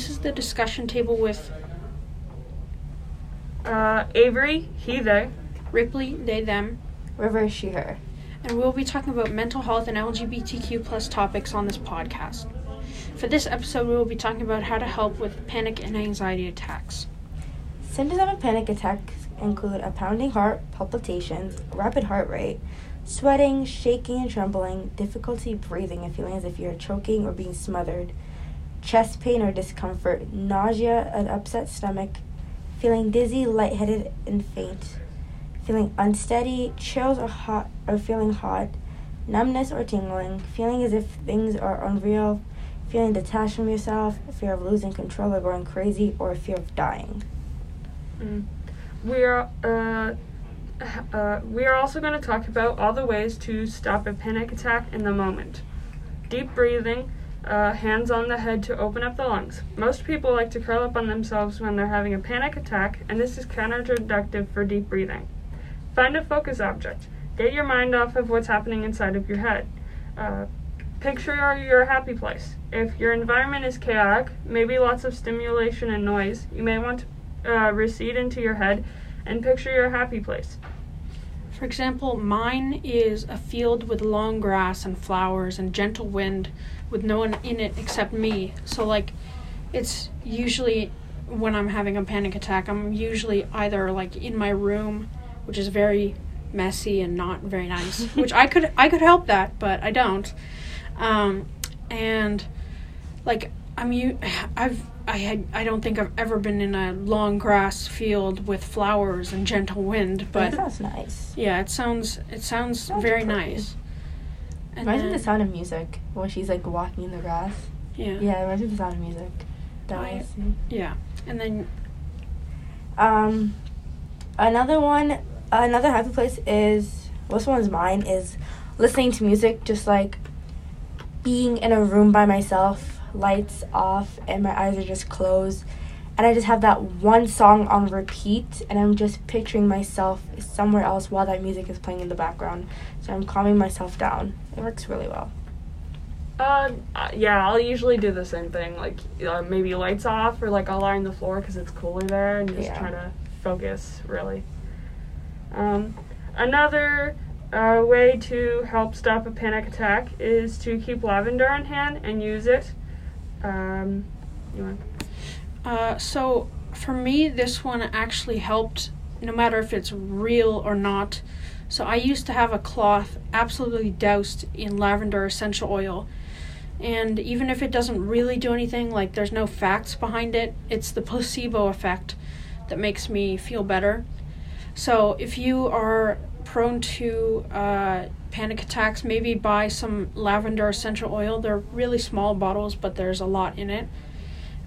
This is the discussion table with Uh, Avery, he, they. Ripley, they, them, River, she, her. and we'll be talking about mental health and LGBTQ plus topics on this podcast. For this episode, we will be talking about how to help with panic and anxiety attacks. Symptoms of a panic attack include a pounding heart, palpitations, rapid heart rate, sweating, shaking and trembling, difficulty breathing and feeling as if you're choking or being smothered, chest pain or discomfort, nausea, an upset stomach, feeling dizzy, lightheaded, and faint, feeling unsteady, chills or hot or feeling hot, numbness or tingling, feeling as if things are unreal, feeling detached from yourself, fear of losing control or going crazy, or fear of dying. Mm. We are uh, uh, we are also going to talk about all the ways to stop a panic attack in the moment. Deep breathing, uh, hands on the head to open up the lungs. Most people like to curl up on themselves when they're having a panic attack, and this is counterproductive for deep breathing. Find a focus object. Get your mind off of what's happening inside of your head. Uh, picture your, happy place. If your environment is chaotic, maybe lots of stimulation and noise, you may want to uh, recede into your head and picture your happy place. For example, mine is a field with long grass and flowers and gentle wind with no one in it except me. So, like, it's usually when I'm having a panic attack, I'm usually either like in my room, which is very messy and not very nice, which I could I could help that, but I don't. Um, and like I'm you I've I had I don't think I've ever been in a long grass field with flowers and gentle wind, but that sounds nice. yeah, it sounds it sounds Sounds very pretty. nice. And Reminds me of the sound of music when she's like walking in the grass. yeah, Yeah, it reminds me of the sound of music. That I- was- yeah, and then Um, another one, another happy place is this one's mine is listening to music, just like being in a room by myself, lights off, and my eyes are just closed, and I just have that one song on repeat, and I'm just picturing myself somewhere else while that music is playing in the background. So I'm calming myself down. It works really well. Uh, uh, yeah, I'll usually do the same thing. Like uh, maybe lights off, or like I'll lie on the floor because it's cooler there, and just Yeah. try to focus really. Um, another uh, way to help stop a panic attack is to keep lavender on hand and use it. Um, you want? Uh, so for me, this one actually helped, no matter if it's real or not. So I used to have a cloth absolutely doused in lavender essential oil. And even if it doesn't really do anything, like there's no facts behind it, it's the placebo effect that makes me feel better. So if you are prone to uh, panic attacks, maybe buy some lavender essential oil. They're really small bottles, but there's a lot in it.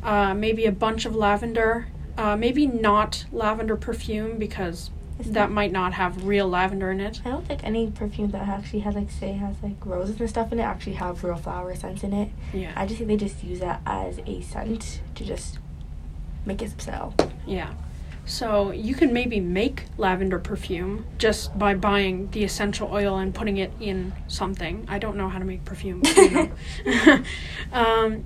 Uh, maybe a bunch of lavender. Uh, maybe not lavender perfume because Is that might not have real lavender in it. I don't think any perfume that actually has like say has like roses and stuff in it actually have real flower scents in it. Yeah. I just think they just use that as a scent to just make it sell. Yeah. So you can maybe make lavender perfume just by buying the essential oil and putting it in something. I don't know how to make perfume. you know. um,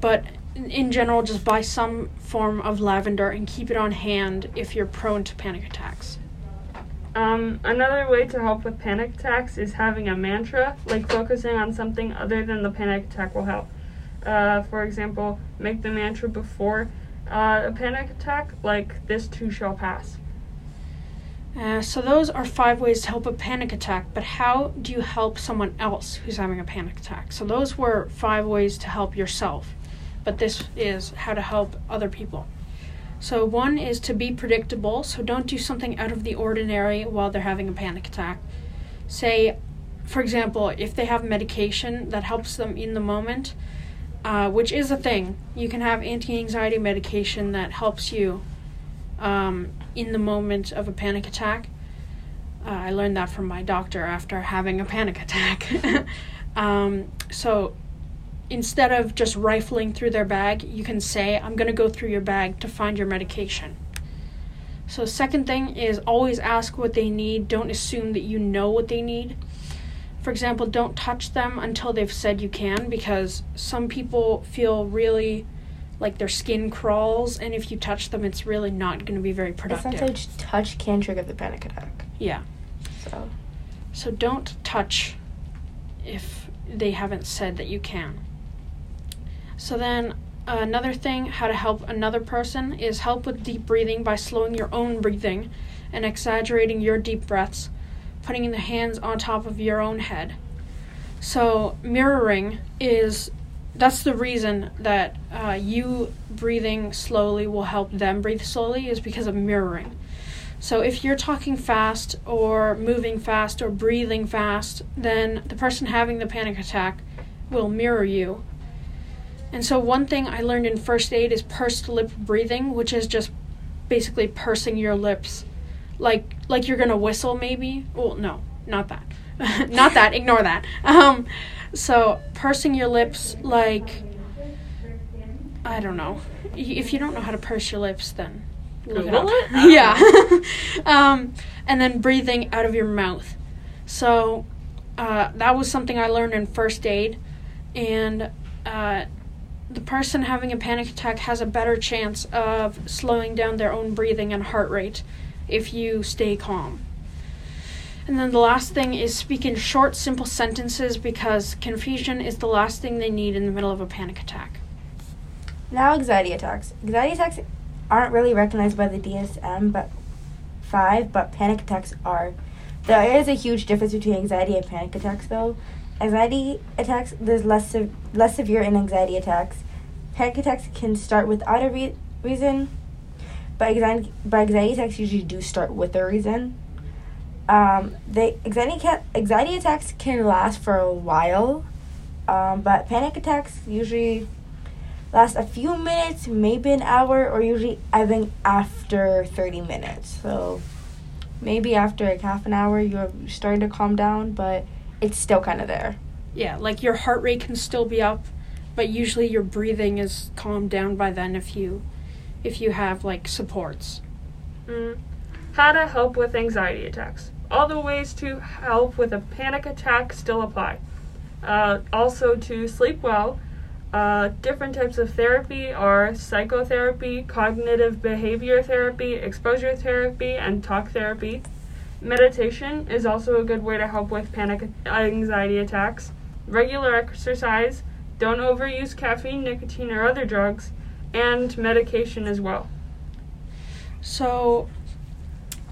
but in- general, just buy some form of lavender and keep it on hand if you're prone to panic attacks. Um, another way to help with panic attacks is having a mantra, like focusing on something other than the panic attack will help. Uh, for example, make the mantra before uh, a panic attack, like this too shall pass. Uh, so those are five ways to help a panic attack. But how do you help someone else who's having a panic attack? So those were five ways to help yourself. But this is how to help other people. So one is to be predictable. So don't do something out of the ordinary while they're having a panic attack. Say, for example, if they have medication that helps them in the moment, uh, which is a thing, you can have anti-anxiety medication that helps you um, in the moment of a panic attack. Uh, I learned that from my doctor after having a panic attack. um, so instead of just rifling through their bag, you can say, I'm going to go through your bag to find your medication. So, second thing is always ask what they need. Don't assume that you know what they need. For example, don't touch them until they've said you can because some people feel really like their skin crawls, and if you touch them, it's really not going to be very It's productive. sometimes touch can trigger the panic attack. Yeah. So So don't touch if they haven't said that you can. So then another thing how to help another person is help with deep breathing by slowing your own breathing and exaggerating your deep breaths, putting the hands on top of your own head. So mirroring is that's the reason that uh, you breathing slowly will help them breathe slowly is because of mirroring. So if you're talking fast or moving fast or breathing fast, then the person having the panic attack will mirror you. And so one thing I learned in first aid is pursed lip breathing, which is just basically pursing your lips like like you're going to whistle maybe. Well, no, not that. not that, ignore that. Um so pursing your lips like I don't know. If you don't know how to purse your lips then look it it? Yeah. um, and then breathing out of your mouth. So uh, that was something I learned in first aid, and uh, the person having a panic attack has a better chance of slowing down their own breathing and heart rate if you stay calm. And then the last thing is speak in short, simple sentences because confusion is the last thing they need in the middle of a panic attack. now anxiety attacks. Anxiety attacks aren't really recognized by the DSM, but five, but panic attacks are. There is a huge difference between anxiety and panic attacks, though. Anxiety attacks, there's less sev- less severe in anxiety attacks. Panic attacks can start without a re- reason, but anxiety, but anxiety attacks usually do start with a reason. Um, they anxiety ca- anxiety attacks can last for a while, um, but panic attacks usually last a few minutes, maybe an hour, or usually I think after 30 minutes. So maybe after like half an hour, you're starting to calm down, but it's still kind of there. Yeah, like your heart rate can still be up, but usually your breathing is calmed down by then if you if you have like supports. Mm. How to help with anxiety attacks. All the ways to help with a panic attack still apply. Uh, also, to sleep well, uh, different types of therapy are psychotherapy, cognitive behavior therapy, exposure therapy, and talk therapy. Meditation is also a good way to help with panic anxiety attacks. Regular exercise, don't overuse caffeine, nicotine, or other drugs, and medication as well. So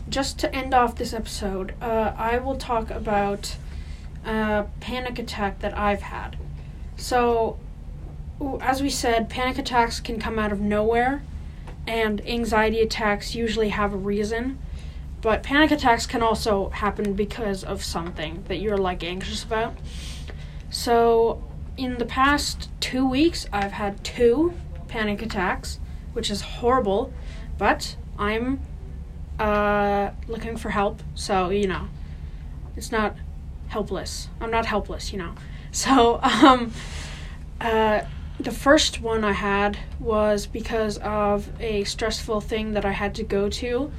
just to end off this episode, uh, I will talk about a panic attack that I've had. So as we said, panic attacks can come out of nowhere, and anxiety attacks usually have a reason. But panic attacks can also happen because of something that you're like anxious about. So, in the past two weeks, I've had two panic attacks, which is horrible, but I'm uh, looking for help. So, you know, it's not helpless. I'm not helpless, you know. So, um, uh, the first one I had was because of a stressful thing that I had to go to.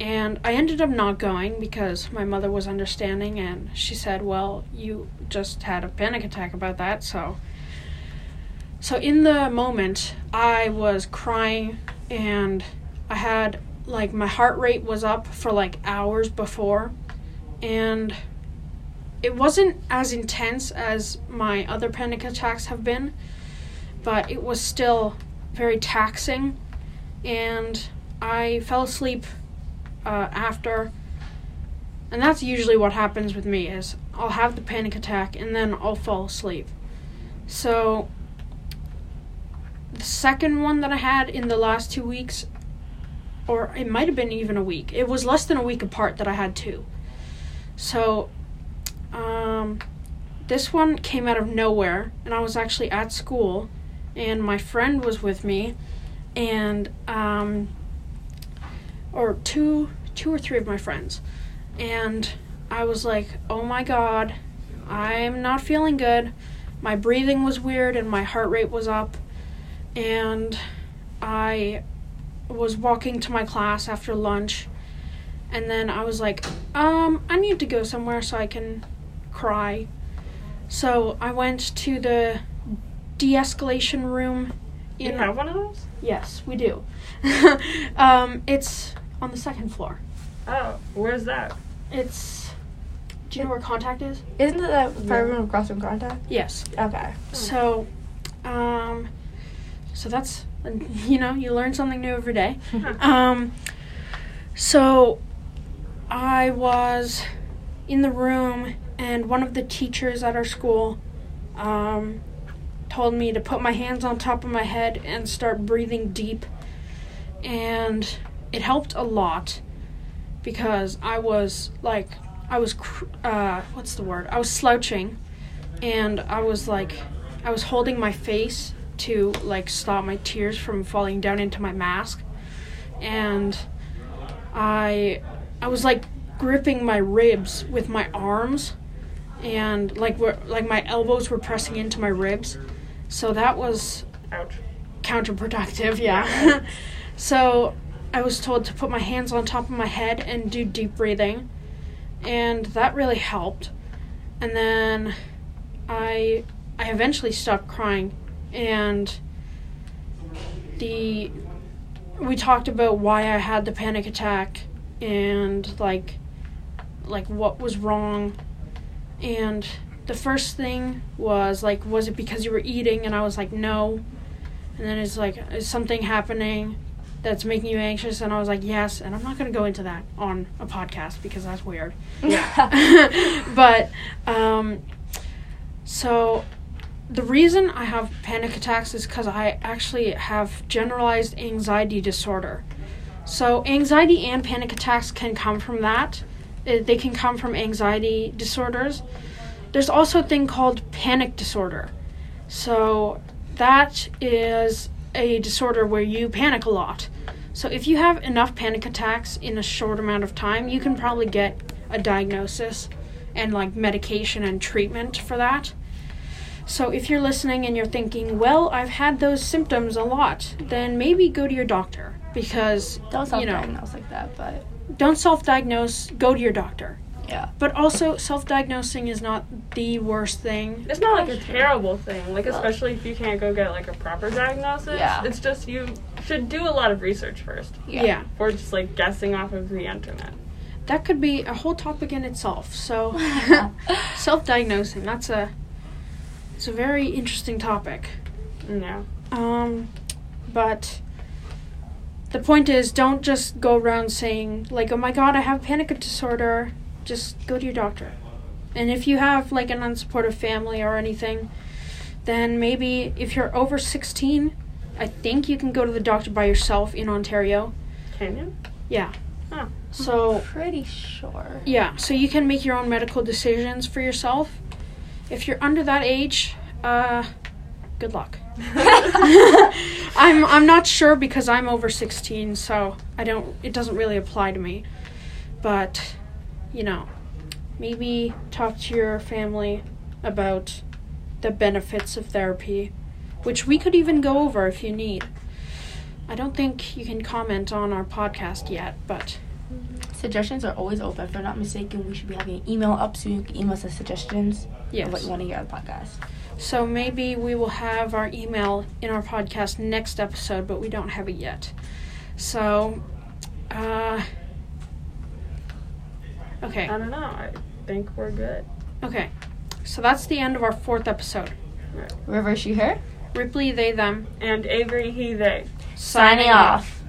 And I ended up not going because my mother was understanding and she said, "Well, you just had a panic attack about that." So so in the moment, I was crying and I had like my heart rate was up for like hours before and it wasn't as intense as my other panic attacks have been, but it was still very taxing and I fell asleep uh, after and that's usually what happens with me is I'll have the panic attack and then I'll fall asleep. So the second one that I had in the last 2 weeks or it might have been even a week. It was less than a week apart that I had two. So um this one came out of nowhere and I was actually at school and my friend was with me and um or two two or three of my friends and I was like, "Oh my god, I'm not feeling good." My breathing was weird and my heart rate was up and I was walking to my class after lunch and then I was like, "Um, I need to go somewhere so I can cry." So, I went to the de-escalation room You in have one of those? Yes, we do. um, it's on the second floor. Oh, where's that? It's. Do you know where contact is? Isn't it the fire room across from contact? Yes. Okay. So, um, so that's you know you learn something new every day. Um, so I was in the room, and one of the teachers at our school um, told me to put my hands on top of my head and start breathing deep, and it helped a lot because I was like I was cr- uh, what's the word? I was slouching, and I was like I was holding my face to like stop my tears from falling down into my mask, and I I was like gripping my ribs with my arms, and like were like my elbows were pressing into my ribs, so that was Ouch. counterproductive. Yeah. so I was told to put my hands on top of my head and do deep breathing, and that really helped. And then I I eventually stopped crying, and the we talked about why I had the panic attack and like like what was wrong. And the first thing was like was it because you were eating? And I was like no. And then it's like is something happening that's making you anxious and I was like yes and I'm not going to go into that on a podcast because that's weird but um so the reason I have panic attacks is because I actually have generalized anxiety disorder. So, anxiety and panic attacks can come from that. Uh, They can come from anxiety disorders. There's also a thing called panic disorder. So, that is a disorder where you panic a lot. So, if you have enough panic attacks in a short amount of time, you can probably get a diagnosis and like medication and treatment for that. So if you're listening and you're thinking, well, I've had those symptoms a lot, then maybe go to your doctor because Don't you know self-diagnose like that, but don't self-diagnose. Go to your doctor. Yeah. But also, self-diagnosing is not the worst thing. It's not like a terrible thing, like especially if you can't go get like a proper diagnosis. Yeah. It's just you should do a lot of research first, Yeah. or just like guessing off of the internet. that could be a whole topic in itself. So, self-diagnosing that's a it's a very interesting topic. Yeah. Um, but the point is, don't just go around saying like, "Oh my God, I have panic disorder." Just go to your doctor. And if you have like an unsupportive family or anything, then maybe if you're over 16, I think you can go to the doctor by yourself in Ontario. Can you? Yeah. Huh. So Pretty sure. yeah, so you can make your own medical decisions for yourself. If you're under that age, uh, good luck. I'm I'm not sure because I'm over 16, so I don't it doesn't really apply to me. But, you know, maybe talk to your family about the benefits of therapy, which we could even go over if you need. I don't think you can comment on our podcast yet, but Suggestions are always open. If I'm not mistaken, we should be having an email up so you can email us the suggestions of what you want to hear on the podcast. So maybe we will have our email in our podcast next episode, but we don't have it yet. So, uh, okay, I don't know. I think we're good. okay. So that's the end of our fourth episode. River, she, her. Ripley, they, them. And Avery, he, they. Signing off.